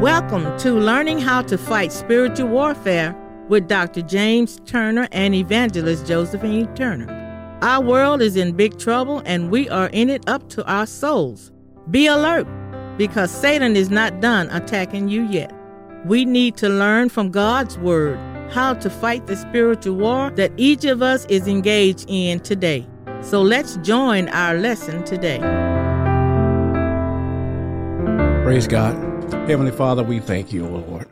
Welcome to Learning How to Fight Spiritual Warfare with Dr. James Turner and Evangelist Josephine Turner. Our world is in big trouble and we are in it up to our souls. Be alert because Satan is not done attacking you yet. We need to learn from God's Word how to fight the spiritual war that each of us is engaged in today. So let's join our lesson today. Praise God. Heavenly Father, we thank you, O Lord.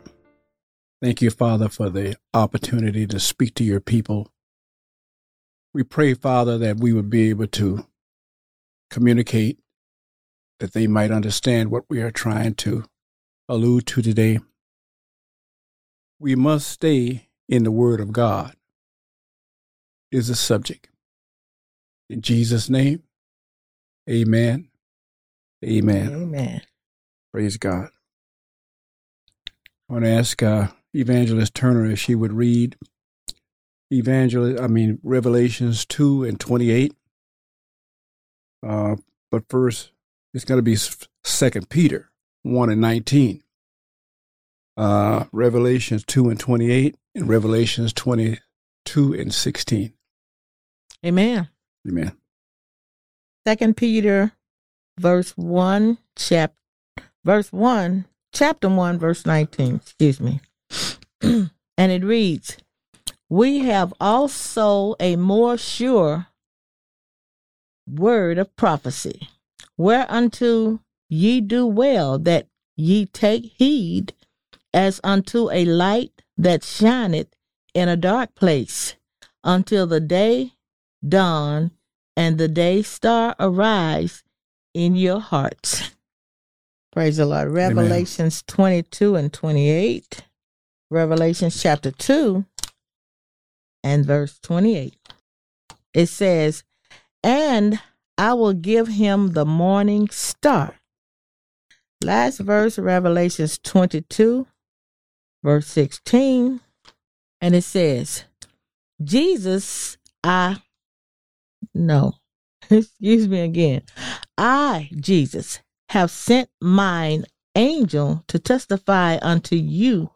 Thank you, Father, for the opportunity to speak to your people. We pray, Father, that we would be able to communicate, that they might understand what we are trying to allude to today. We must stay in the Word of God, is the subject. In Jesus' name, amen. Amen. Amen. Praise God. I want to ask uh, Evangelist Turner if she would read Evangelist, I mean Revelations two and twenty eight. Uh, but first, it's going to be Second Peter one and nineteen. Uh, Revelations two and twenty eight, and Revelations twenty two and sixteen. Amen. Amen. Second Peter, verse one, chapter, verse one, chapter 1, verse 19, excuse me. and it reads, We have also a more sure word of prophecy, whereunto ye do well that ye take heed, as unto a light that shineth in a dark place, until the day dawn and the day star arise in your hearts. Praise the Lord. Revelations Amen. 22 and 28. Revelations chapter 2 and verse 28. It says, And I will give him the morning star. Last verse, Revelations 22, verse 16. And it says, Jesus, I, no, excuse me again. I, Jesus, have sent mine angel to testify unto you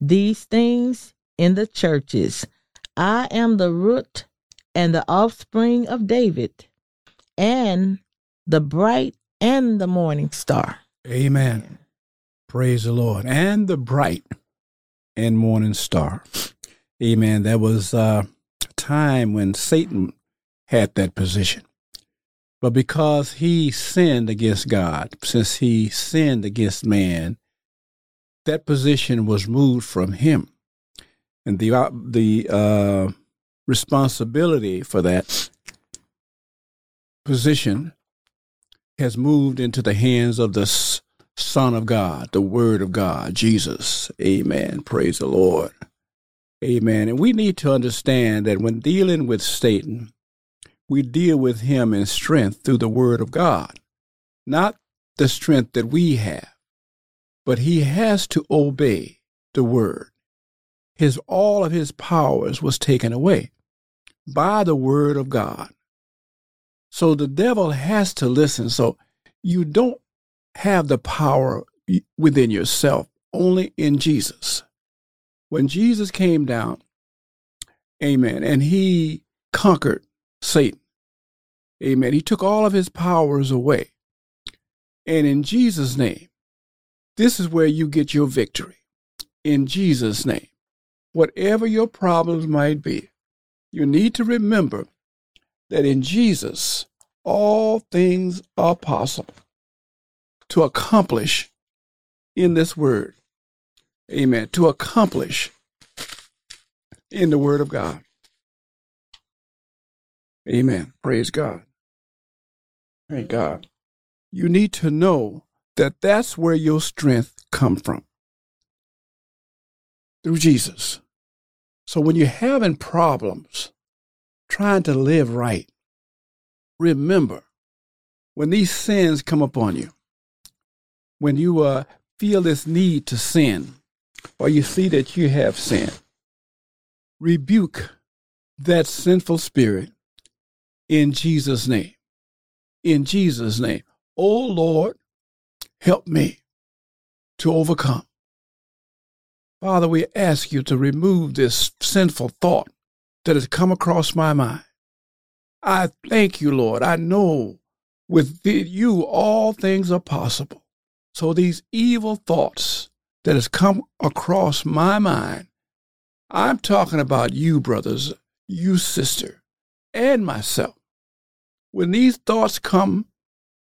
these things in the churches. I am the root and the offspring of David, and the bright and the morning star. Amen. Praise the Lord. And the bright and morning star. Amen. That was uh, a time when Satan had that position. But because he sinned against God, since he sinned against man, that position was moved from him. And the, uh, the uh, responsibility for that position has moved into the hands of the Son of God, the Word of God, Jesus. Amen. Praise the Lord. Amen. And we need to understand that when dealing with Satan, we deal with him in strength through the word of God, not the strength that we have, but he has to obey the word. His all of his powers was taken away by the word of God. So the devil has to listen. So you don't have the power within yourself, only in Jesus. When Jesus came down, amen, and he conquered Satan. Amen. He took all of his powers away. And in Jesus' name, this is where you get your victory. In Jesus' name. Whatever your problems might be, you need to remember that in Jesus, all things are possible to accomplish in this word. Amen. To accomplish in the word of God. Amen. Praise God. Thank God. You need to know that that's where your strength come from. Through Jesus. So when you're having problems trying to live right, remember when these sins come upon you, when you uh, feel this need to sin, or you see that you have sinned, rebuke that sinful spirit in Jesus' name. In Jesus' name. Oh Lord, help me to overcome. Father, we ask you to remove this sinful thought that has come across my mind. I thank you, Lord. I know with you all things are possible. So these evil thoughts that has come across my mind, I'm talking about you, brothers, you, sister, and myself. When these thoughts come,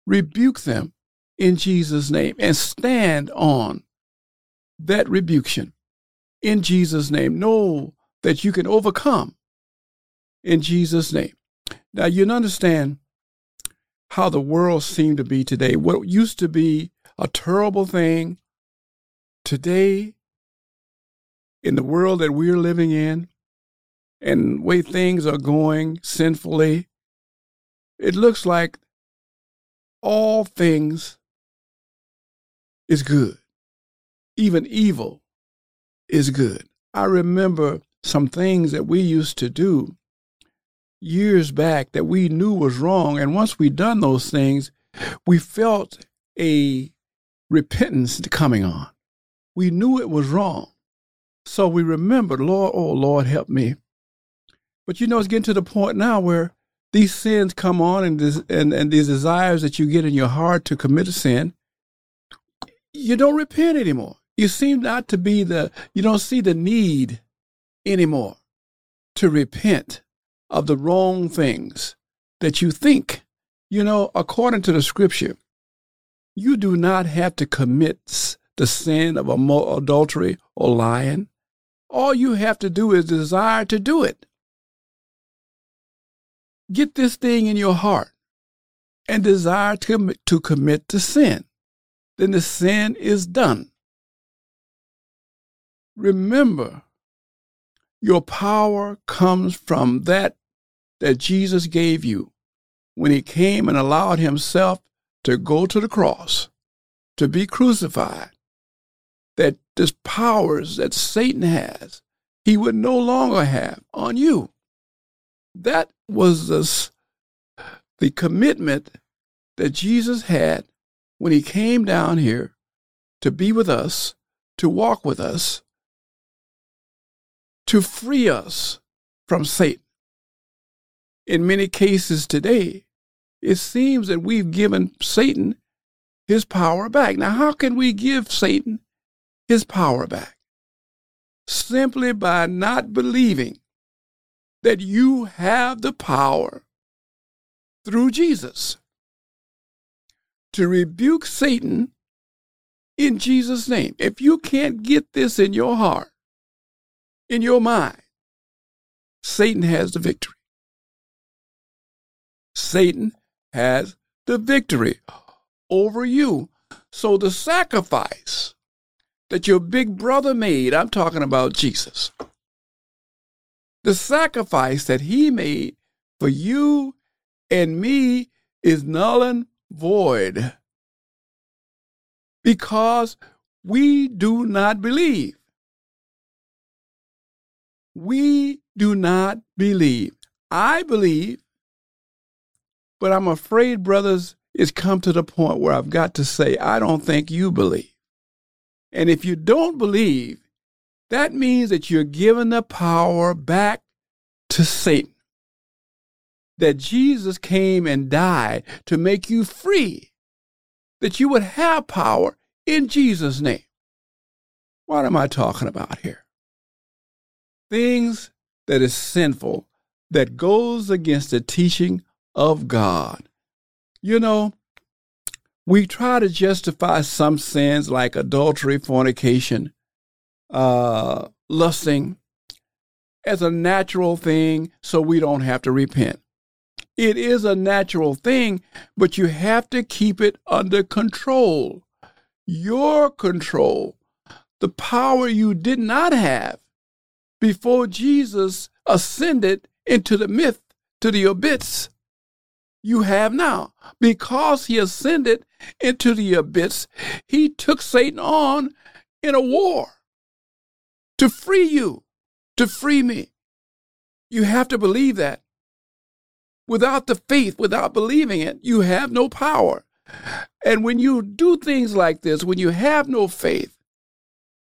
rebuke them in Jesus' name and stand on that rebuction in Jesus' name. Know that you can overcome in Jesus' name. Now, you understand how the world seemed to be today. What used to be a terrible thing today in the world that we're living in and way things are going sinfully, it looks like all things is good. Even evil is good. I remember some things that we used to do years back that we knew was wrong. And once we done those things, we felt a repentance coming on. We knew it was wrong. So we remembered, Lord, oh Lord, help me. But you know, it's getting to the point now where these sins come on and, and, and these desires that you get in your heart to commit a sin, you don't repent anymore. You seem not to be the, you don't see the need anymore to repent of the wrong things that you think. You know, according to the scripture, you do not have to commit the sin of adultery or lying. All you have to do is desire to do it. Get this thing in your heart and desire to, to commit to sin. Then the sin is done. Remember, your power comes from that that Jesus gave you when he came and allowed himself to go to the cross, to be crucified, that this powers that Satan has, he would no longer have on you. That was the, the commitment that Jesus had when he came down here to be with us, to walk with us, to free us from Satan in many cases today, it seems that we've given Satan his power back. Now, how can we give Satan his power back? Simply by not believing that you have the power through Jesus to rebuke Satan in Jesus' name. If you can't get this in your heart, in your mind, Satan has the victory. Satan has the victory over you. So the sacrifice that your big brother made, I'm talking about Jesus, the sacrifice that he made for you and me is null and void because we do not believe. We do not believe. I believe but I'm afraid, brothers, it's come to the point where I've got to say, I don't think you believe. And if you don't believe, that means that you're giving the power back to Satan. That Jesus came and died to make you free, that you would have power in Jesus' name. What am I talking about here? Things that is sinful, that goes against the teaching of God. You know, we try to justify some sins like adultery, fornication, uh, lusting as a natural thing so we don't have to repent. It is a natural thing, but you have to keep it under control. Your control, the power you did not have before Jesus ascended into the myth, to the abyss you have now. Because he ascended into the abyss, he took Satan on in a war to free you, to free me. You have to believe that. Without the faith, without believing it, you have no power. And when you do things like this, when you have no faith,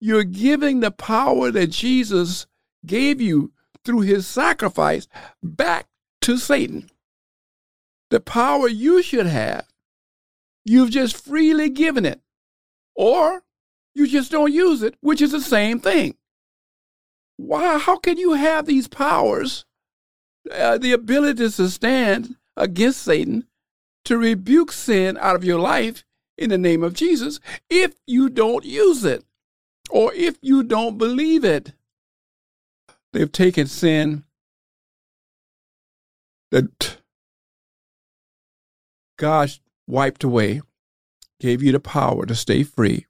You're giving the power that Jesus gave you through his sacrifice back to Satan. The power you should have, you've just freely given it. Or you just don't use it, which is the same thing. Why? How can you have these powers, uh, the ability to stand against Satan, to rebuke sin out of your life in the name of Jesus, if you don't use it or if you don't believe it? They've taken sin that God wiped away, gave you the power to stay free.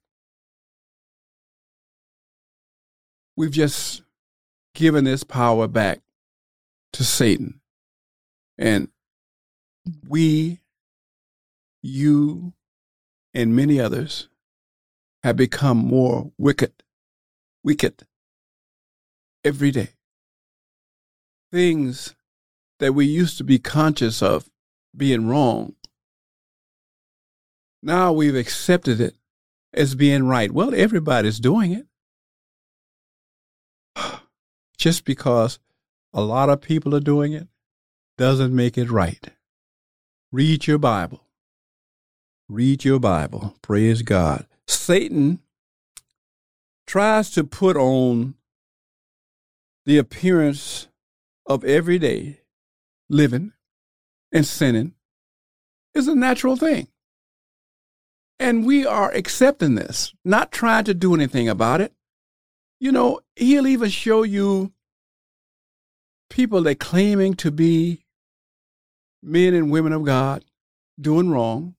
We've just given this power back to Satan. And we, you, and many others have become more wicked, wicked every day. Things that we used to be conscious of being wrong, now we've accepted it as being right. Well, everybody's doing it. Just because a lot of people are doing it doesn't make it right. Read your Bible. Read your Bible. Praise God. Satan tries to put on the appearance of everyday living and sinning is a natural thing. And we are accepting this, not trying to do anything about it. You know, he'll even show you people that claiming to be men and women of God doing wrong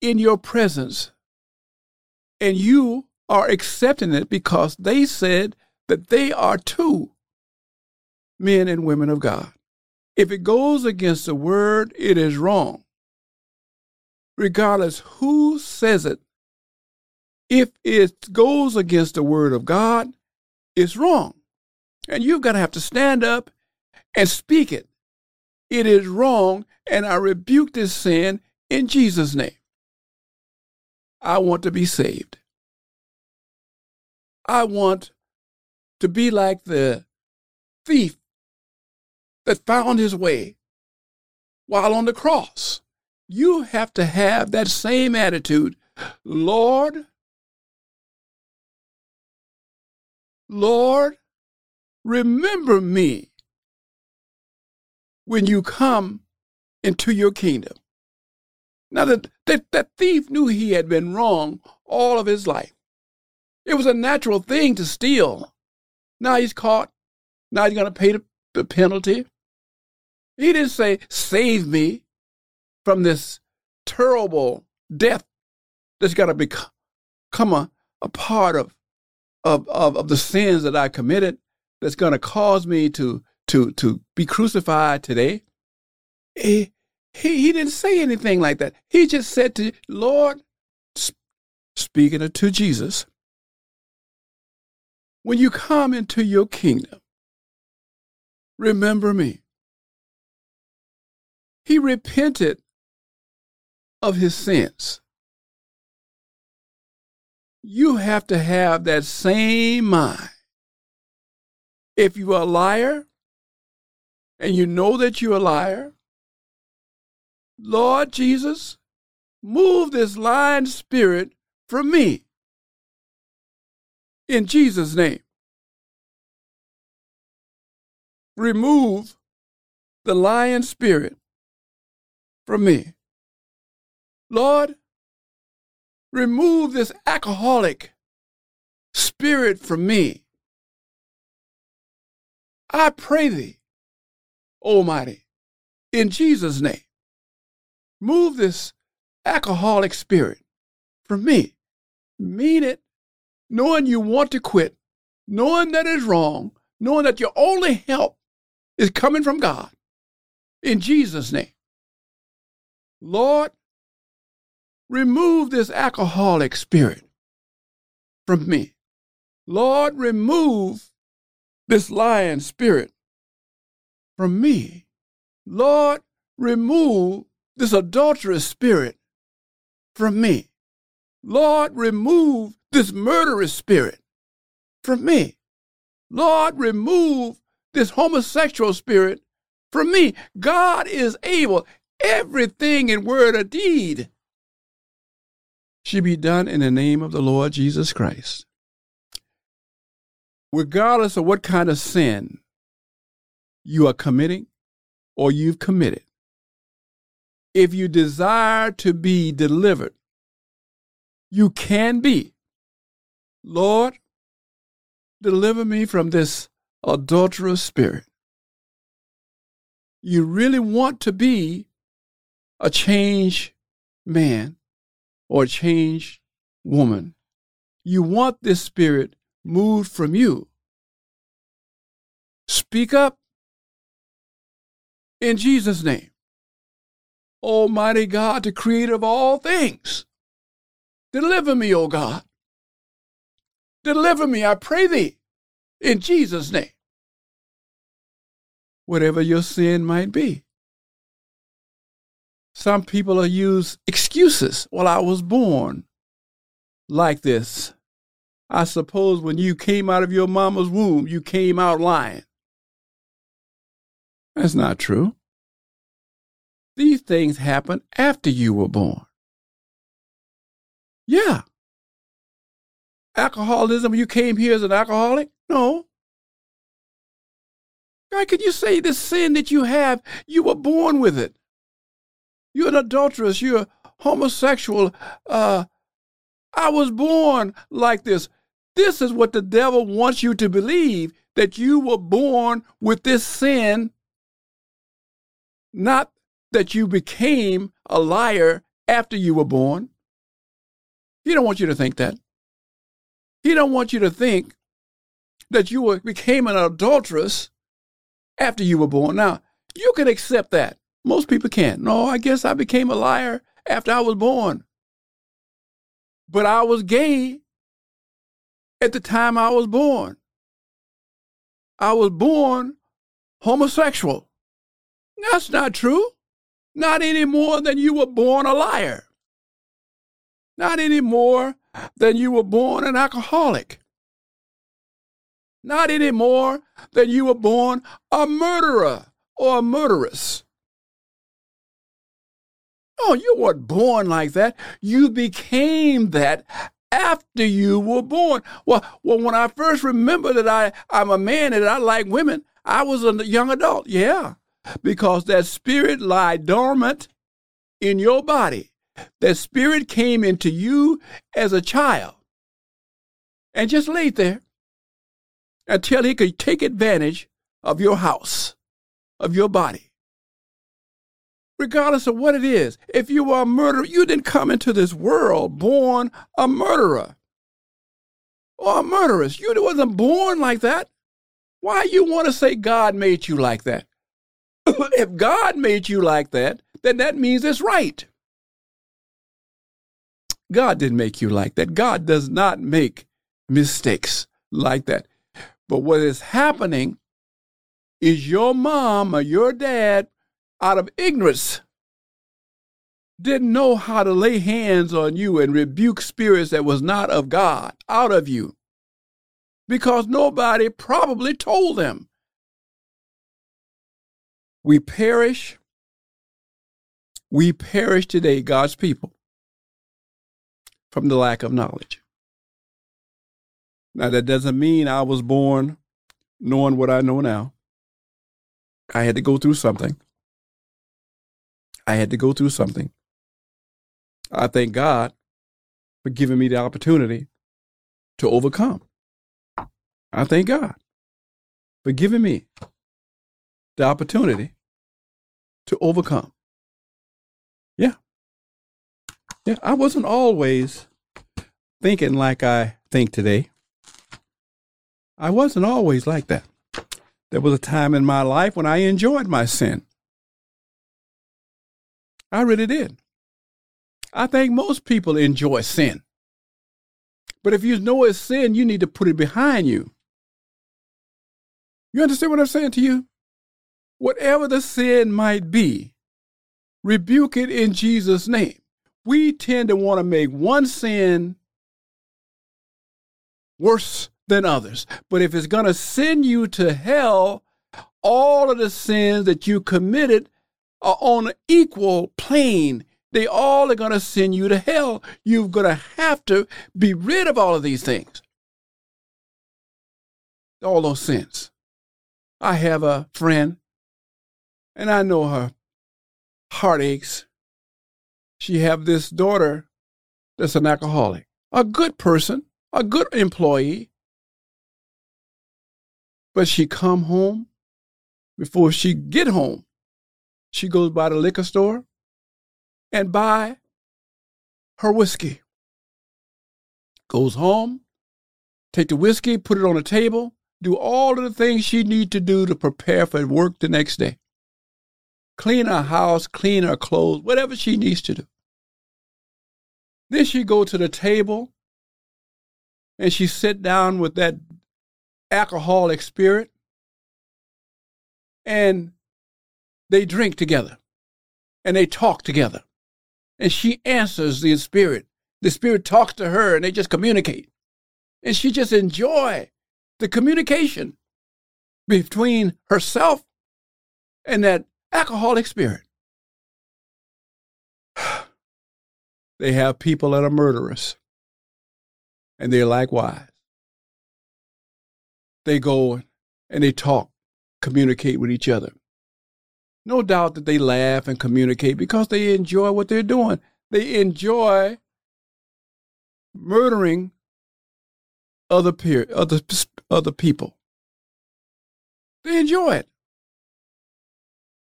in your presence. And you are accepting it because they said that they are too men and women of God. If it goes against the word, it is wrong. Regardless who says it, if it goes against the word of God, it's wrong. And you've got to have to stand up and speak it. It is wrong, and I rebuke this sin in Jesus' name. I want to be saved. I want to be like the thief that found his way while on the cross. You have to have that same attitude. Lord, Lord, remember me when you come into your kingdom. Now, that, that, that thief knew he had been wrong all of his life. It was a natural thing to steal. Now he's caught. Now he's going to pay the, the penalty. He didn't say, Save me from this terrible death that's got to become a, a part of, of, of, of the sins that I committed that's going to cause me to, to, to be crucified today. He, he, he didn't say anything like that. He just said to Lord, speaking to Jesus, when you come into your kingdom, remember me. He repented of his sins. You have to have that same mind. If you are a liar and you know that you're a liar, Lord Jesus, move this lying spirit from me. In Jesus' name. Remove the lying spirit from me. Lord, remove this alcoholic spirit from me. I pray thee, Almighty, in Jesus' name. Move this alcoholic spirit from me. Mean it, knowing you want to quit, knowing that is wrong, knowing that your only help is coming from God. In Jesus' name. Lord, remove this alcoholic spirit from me. Lord, remove this lying spirit from me. Lord, remove this adulterous spirit from me. Lord, remove this murderous spirit from me. Lord, remove this homosexual spirit from me. God is able, everything in word or deed should be done in the name of the Lord Jesus Christ. Regardless of what kind of sin you are committing or you've committed, if you desire to be delivered, you can be. Lord, deliver me from this adulterous spirit. You really want to be a changed man or changed woman. You want this spirit moved from you. Speak up in Jesus' name. Almighty God, the creator of all things, deliver me, O God. Deliver me, I pray thee, in Jesus' name. Whatever your sin might be. Some people use excuses. Well, I was born like this. I suppose when you came out of your mama's womb, you came out lying. That's not true. These things happen after you were born. Yeah. Alcoholism, you came here as an alcoholic? No. How can you say the sin that you have, you were born with it? You're an adulteress. You're homosexual. Uh, I was born like this. This is what the devil wants you to believe that you were born with this sin, not that you became a liar after you were born. He don't want you to think that. He don't want you to think that you were, became an adulteress after you were born. Now, you can accept that. Most people can't. No, I guess I became a liar after I was born. But I was gay at the time I was born. I was born homosexual. That's not true. Not any more than you were born a liar. Not any more than you were born an alcoholic. Not any more than you were born a murderer or a murderess. Oh, you weren't born like that. You became that after you were born. Well, well, when I first remember that I, I'm a man and I like women, I was a young adult. Yeah, because that spirit lied dormant in your body. That spirit came into you as a child and just laid there until he could take advantage of your house, of your body regardless of what it is. If you are a murderer, you didn't come into this world born a murderer or a murderess. You wasn't born like that. Why you want to say God made you like that? if God made you like that, then that means it's right. God didn't make you like that. God does not make mistakes like that. But what is happening is your mom or your dad out of ignorance, didn't know how to lay hands on you and rebuke spirits that was not of God out of you because nobody probably told them. We perish. We perish today, God's people, from the lack of knowledge. Now, that doesn't mean I was born knowing what I know now. I had to go through something. I had to go through something. I thank God for giving me the opportunity to overcome. I thank God for giving me the opportunity to overcome. Yeah. Yeah, I wasn't always thinking like I think today. I wasn't always like that. There was a time in my life when I enjoyed my sin. I really did. I think most people enjoy sin. But if you know it's sin, you need to put it behind you. You understand what I'm saying to you? Whatever the sin might be, rebuke it in Jesus' name. We tend to want to make one sin worse than others. But if it's going to send you to hell, all of the sins that you committed are on an equal plane. They all are going to send you to hell. You're going to have to be rid of all of these things, all those sins. I have a friend, and I know her heartaches. She have this daughter that's an alcoholic, a good person, a good employee, but she come home before she get home she goes by the liquor store and buy her whiskey. Goes home take the whiskey put it on the table do all of the things she need to do to prepare for work the next day. Clean her house clean her clothes whatever she needs to do. Then she go to the table and she sit down with that alcoholic spirit and they drink together and they talk together. And she answers the spirit. The spirit talks to her and they just communicate. And she just enjoy the communication between herself and that alcoholic spirit. they have people that are murderers and they're likewise. They go and they talk, communicate with each other. No doubt that they laugh and communicate because they enjoy what they're doing. They enjoy murdering other peer, other other people. They enjoy it.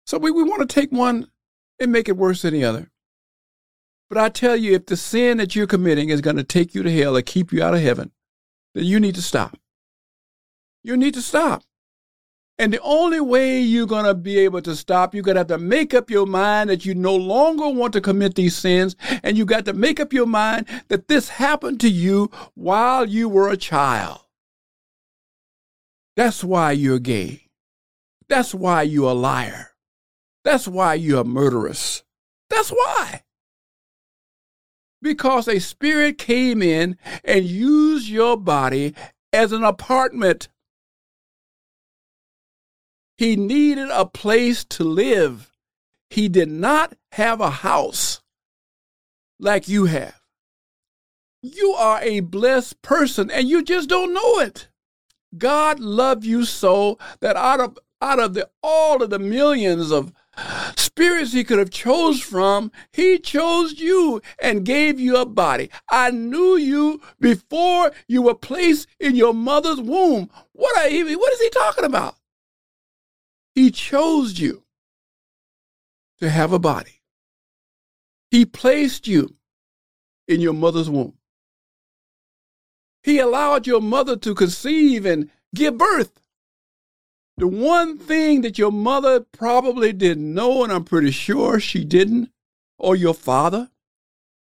So we, we want to take one and make it worse than the other. But I tell you, if the sin that you're committing is going to take you to hell or keep you out of heaven, then you need to stop. You need to stop. And the only way you're going to be able to stop, you're going to have to make up your mind that you no longer want to commit these sins. And you got to make up your mind that this happened to you while you were a child. That's why you're gay. That's why you're a liar. That's why you're a murderess. That's why. Because a spirit came in and used your body as an apartment he needed a place to live. He did not have a house like you have. You are a blessed person and you just don't know it. God loved you so that out of out of the all of the millions of spirits he could have chose from, he chose you and gave you a body. I knew you before you were placed in your mother's womb. What are, what is he talking about? He chose you to have a body. He placed you in your mother's womb. He allowed your mother to conceive and give birth. The one thing that your mother probably didn't know, and I'm pretty sure she didn't, or your father,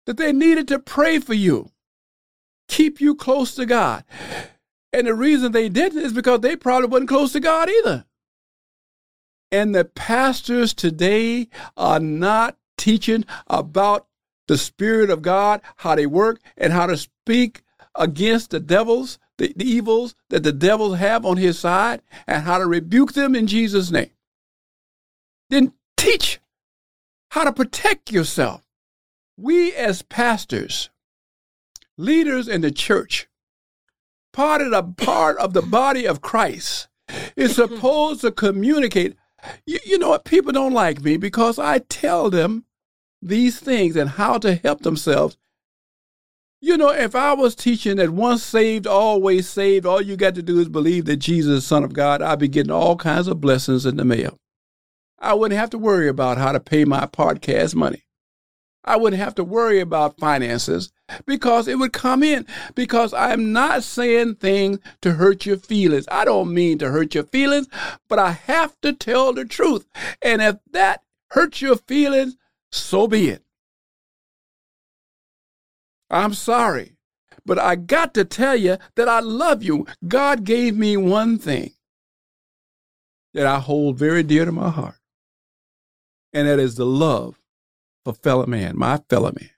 that they needed to pray for you, keep you close to God. And the reason they didn't is because they probably wasn't close to God either. And the pastors today are not teaching about the Spirit of God, how they work, and how to speak against the devils, the, the evils that the devils have on his side, and how to rebuke them in Jesus' name. Then teach how to protect yourself. We, as pastors, leaders in the church, part of the part of the body of Christ, is supposed to communicate you, you know what? People don't like me because I tell them these things and how to help themselves. You know, if I was teaching that once saved, always saved, all you got to do is believe that Jesus is Son of God, I'd be getting all kinds of blessings in the mail. I wouldn't have to worry about how to pay my podcast money. I wouldn't have to worry about finances because it would come in. Because I'm not saying things to hurt your feelings. I don't mean to hurt your feelings, but I have to tell the truth. And if that hurts your feelings, so be it. I'm sorry, but I got to tell you that I love you. God gave me one thing that I hold very dear to my heart, and that is the love for fellow man, my fellow man.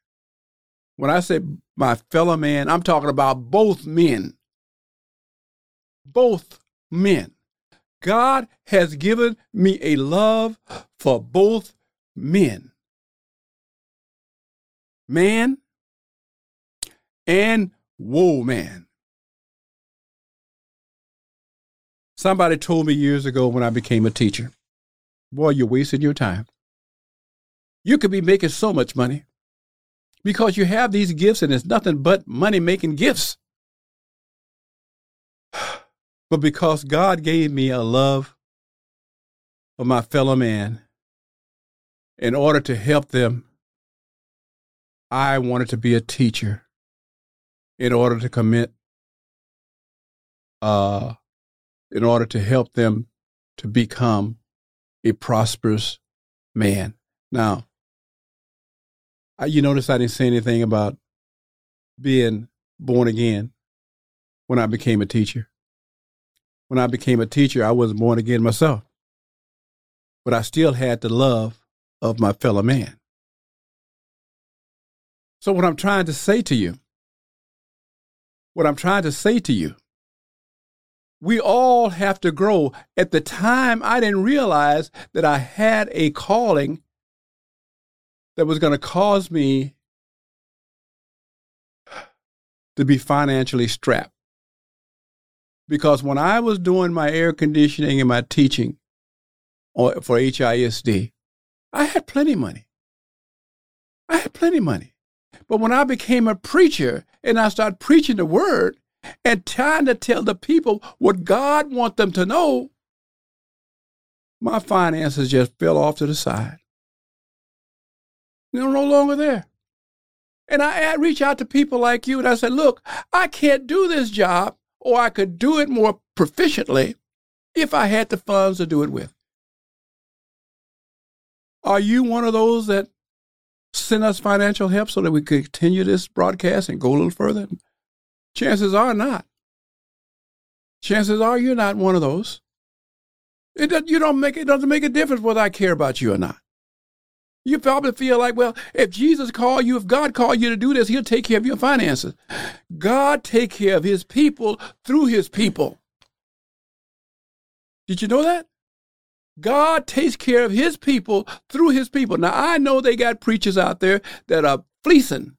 When I say my fellow man, I'm talking about both men, both men. God has given me a love for both men. Man and woman. Somebody told me years ago when I became a teacher, boy, you're wasting your time. You could be making so much money because you have these gifts and it's nothing but money making gifts. But because God gave me a love for my fellow man in order to help them, I wanted to be a teacher in order to commit, uh, in order to help them to become a prosperous man. Now, you notice I didn't say anything about being born again when I became a teacher. When I became a teacher, I wasn't born again myself, but I still had the love of my fellow man. So, what I'm trying to say to you, what I'm trying to say to you, we all have to grow. At the time, I didn't realize that I had a calling that was going to cause me to be financially strapped. Because when I was doing my air conditioning and my teaching for HISD, I had plenty of money. I had plenty of money. But when I became a preacher and I started preaching the word and trying to tell the people what God wants them to know, my finances just fell off to the side. They're no longer there. And I reach out to people like you and I said, look, I can't do this job, or I could do it more proficiently if I had the funds to do it with. Are you one of those that send us financial help so that we could continue this broadcast and go a little further? Chances are not. Chances are you're not one of those. It, you don't make, it doesn't make a difference whether I care about you or not. You probably feel like, well, if Jesus called you, if God called you to do this, he'll take care of your finances. God take care of his people through his people. Did you know that? God takes care of his people through his people. Now, I know they got preachers out there that are fleecing.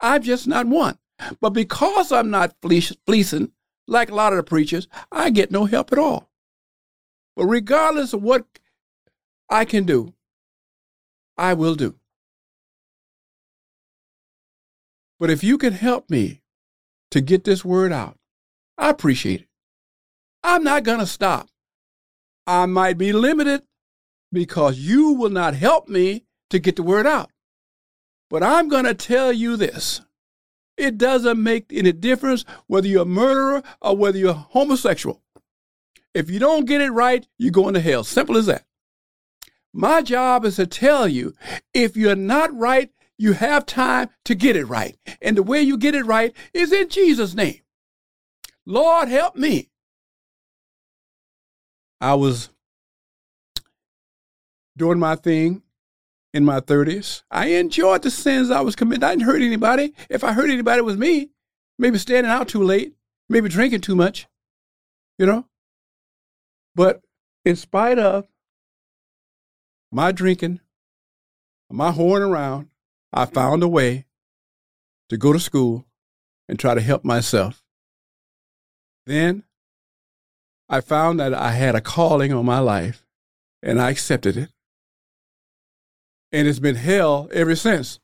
I'm just not one. But because I'm not fleecing, like a lot of the preachers, I get no help at all. But regardless of what I can do, I will do. But if you can help me to get this word out, I appreciate it. I'm not going to stop. I might be limited because you will not help me to get the word out. But I'm going to tell you this. It doesn't make any difference whether you're a murderer or whether you're homosexual. If you don't get it right, you're going to hell. Simple as that. My job is to tell you if you're not right, you have time to get it right. And the way you get it right is in Jesus' name. Lord, help me. I was doing my thing in my 30s. I enjoyed the sins I was committing. I didn't hurt anybody. If I hurt anybody, it was me. Maybe standing out too late, maybe drinking too much, you know? But in spite of my drinking, my whoring around, I found a way to go to school and try to help myself. Then I found that I had a calling on my life and I accepted it. And it's been hell ever since.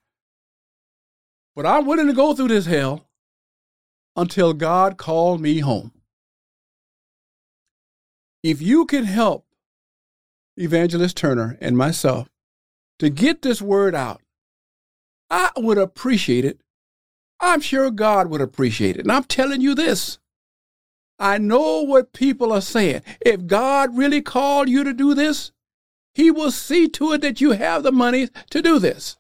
But I'm willing to go through this hell until God called me home. If you can help Evangelist Turner and myself to get this word out. I would appreciate it. I'm sure God would appreciate it. And I'm telling you this. I know what people are saying. If God really called you to do this, He will see to it that you have the money to do this.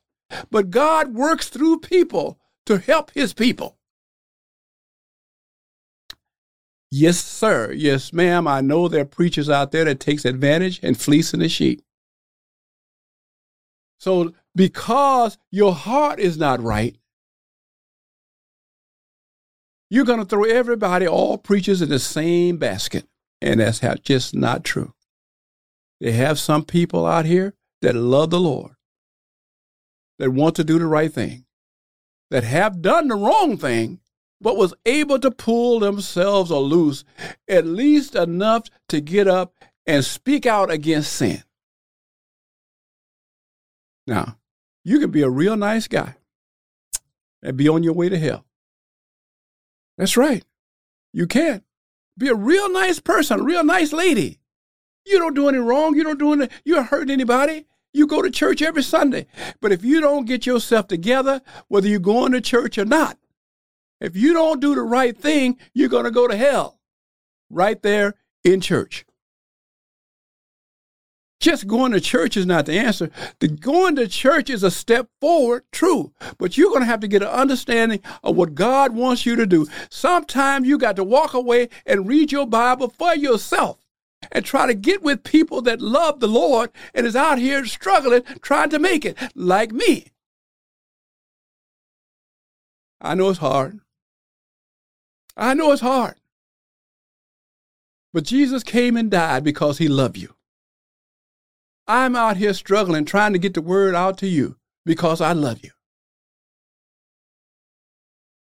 But God works through people to help His people. Yes, sir. Yes, ma'am. I know there are preachers out there that takes advantage and fleecing the sheep. So because your heart is not right, you're going to throw everybody, all preachers, in the same basket. And that's just not true. They have some people out here that love the Lord, that want to do the right thing, that have done the wrong thing, but was able to pull themselves loose at least enough to get up and speak out against sin. Now, you can be a real nice guy and be on your way to hell. That's right. You can. Be a real nice person, a real nice lady. You don't do any wrong. You don't do any, you don't hurt anybody. You go to church every Sunday. But if you don't get yourself together, whether you're going to church or not, if you don't do the right thing, you're going to go to hell right there in church. Just going to church is not the answer. The going to church is a step forward, true, but you're going to have to get an understanding of what God wants you to do. Sometimes you got to walk away and read your Bible for yourself and try to get with people that love the Lord and is out here struggling, trying to make it, like me. I know it's hard. I know it's hard. But Jesus came and died because he loved you. I'm out here struggling, trying to get the word out to you because I love you.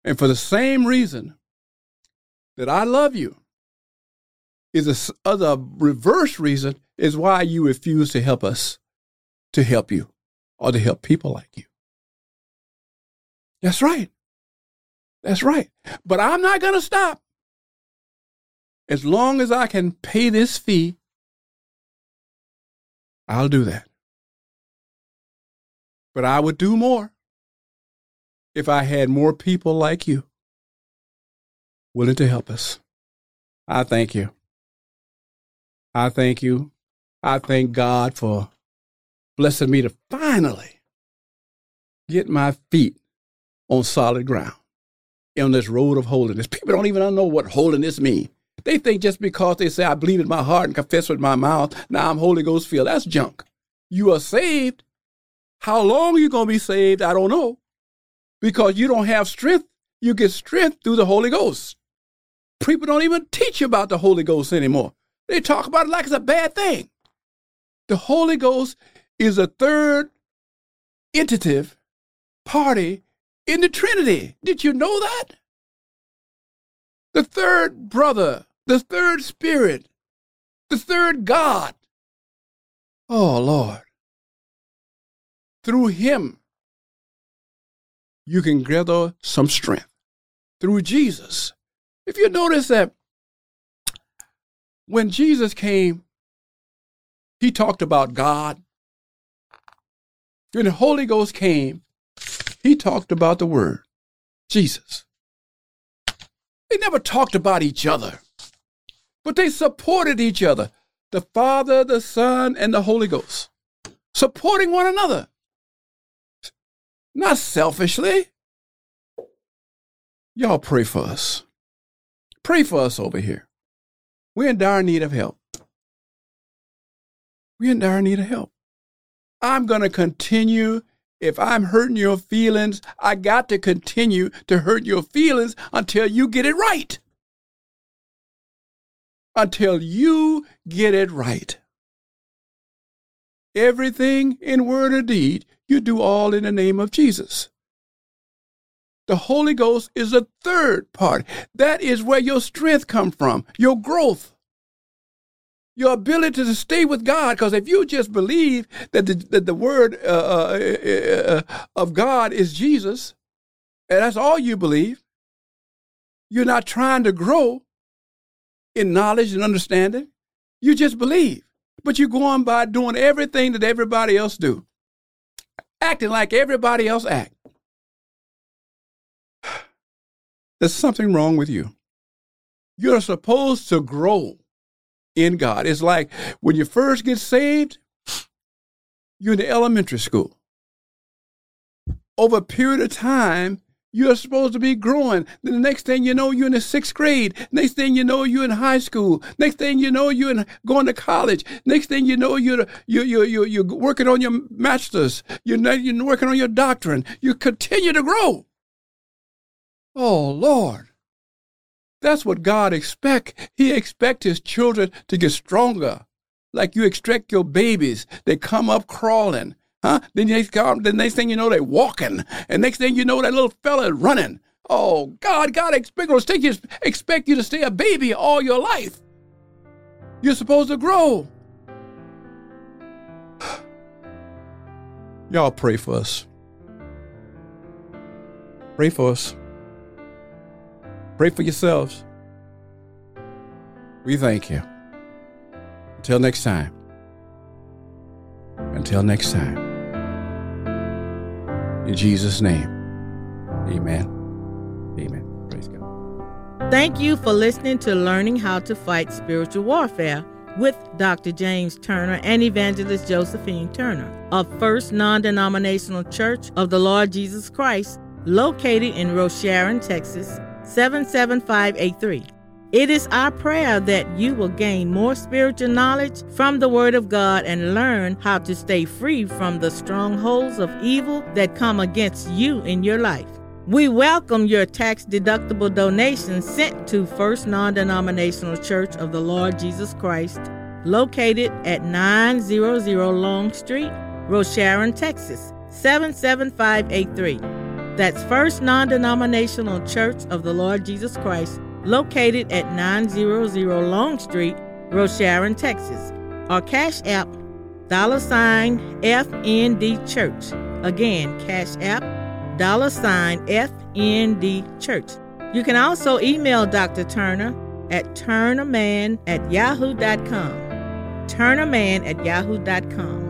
And for the same reason that I love you, is a other reverse reason is why you refuse to help us to help you or to help people like you. That's right. That's right. But I'm not going to stop. As long as I can pay this fee I'll do that. But I would do more if I had more people like you willing to help us. I thank you. I thank you. I thank God for blessing me to finally get my feet on solid ground on this road of holiness. People don't even know what holiness means. They think just because they say, I believe in my heart and confess with my mouth, now I'm Holy Ghost filled. That's junk. You are saved. How long are you going to be saved? I don't know. Because you don't have strength. You get strength through the Holy Ghost. People don't even teach you about the Holy Ghost anymore. They talk about it like it's a bad thing. The Holy Ghost is a third entitative party in the Trinity. Did you know that? The third brother the third spirit, the third God. Oh, Lord. Through him, you can gather some strength. Through Jesus. If you notice that when Jesus came, he talked about God. When the Holy Ghost came, he talked about the Word, Jesus. They never talked about each other but they supported each other the Father, the Son, and the Holy Ghost, supporting one another, not selfishly. Y'all pray for us. Pray for us over here. We're in dire need of help. We're in dire need of help. I'm going to continue. If I'm hurting your feelings, I got to continue to hurt your feelings until you get it right until you get it right. Everything in word or deed, you do all in the name of Jesus. The Holy Ghost is a third part. That is where your strength comes from, your growth, your ability to stay with God. Because if you just believe that the, that the word uh, uh, uh, of God is Jesus, and that's all you believe, you're not trying to grow in knowledge and understanding. You just believe. But you're going by doing everything that everybody else do. Acting like everybody else act. There's something wrong with you. You're supposed to grow in God. It's like when you first get saved, you're in the elementary school. Over a period of time, you're supposed to be growing. Then the next thing you know, you're in the sixth grade. Next thing you know, you're in high school. Next thing you know, you're in, going to college. Next thing you know, you're, you're, you're, you're, working on your master's. You're, you're working on your doctrine. You continue to grow. Oh, Lord. That's what God expect. He expect his children to get stronger. Like you expect your babies. They come up crawling. Huh? Then they come, the next thing you know, they're walking. And next thing you know, that little fella is running. Oh, God, God expect, expect you to stay a baby all your life. You're supposed to grow. Y'all pray for us. Pray for us. Pray for yourselves. We thank you. Until next time. Until next time. In Jesus' name. Amen. Amen. Praise God. Thank you for listening to Learning How to Fight Spiritual Warfare with Dr. James Turner and Evangelist Josephine Turner of First Non Denominational Church of the Lord Jesus Christ, located in Rosharon, Texas 77583. It is our prayer that you will gain more spiritual knowledge from the Word of God and learn how to stay free from the strongholds of evil that come against you in your life. We welcome your tax deductible donations sent to First Non Denominational Church of the Lord Jesus Christ, located at 900 Long Street, Rosharon, Texas 77583. That's First Non Denominational Church of the Lord Jesus Christ, located at 900 Long Street, Rosharon, Texas. Our Cash App, dollar sign FND Church. Again, Cash App, dollar sign FND Church. You can also email Dr. Turner at turnerman at yahoo.com. Turnerman at yahoo.com.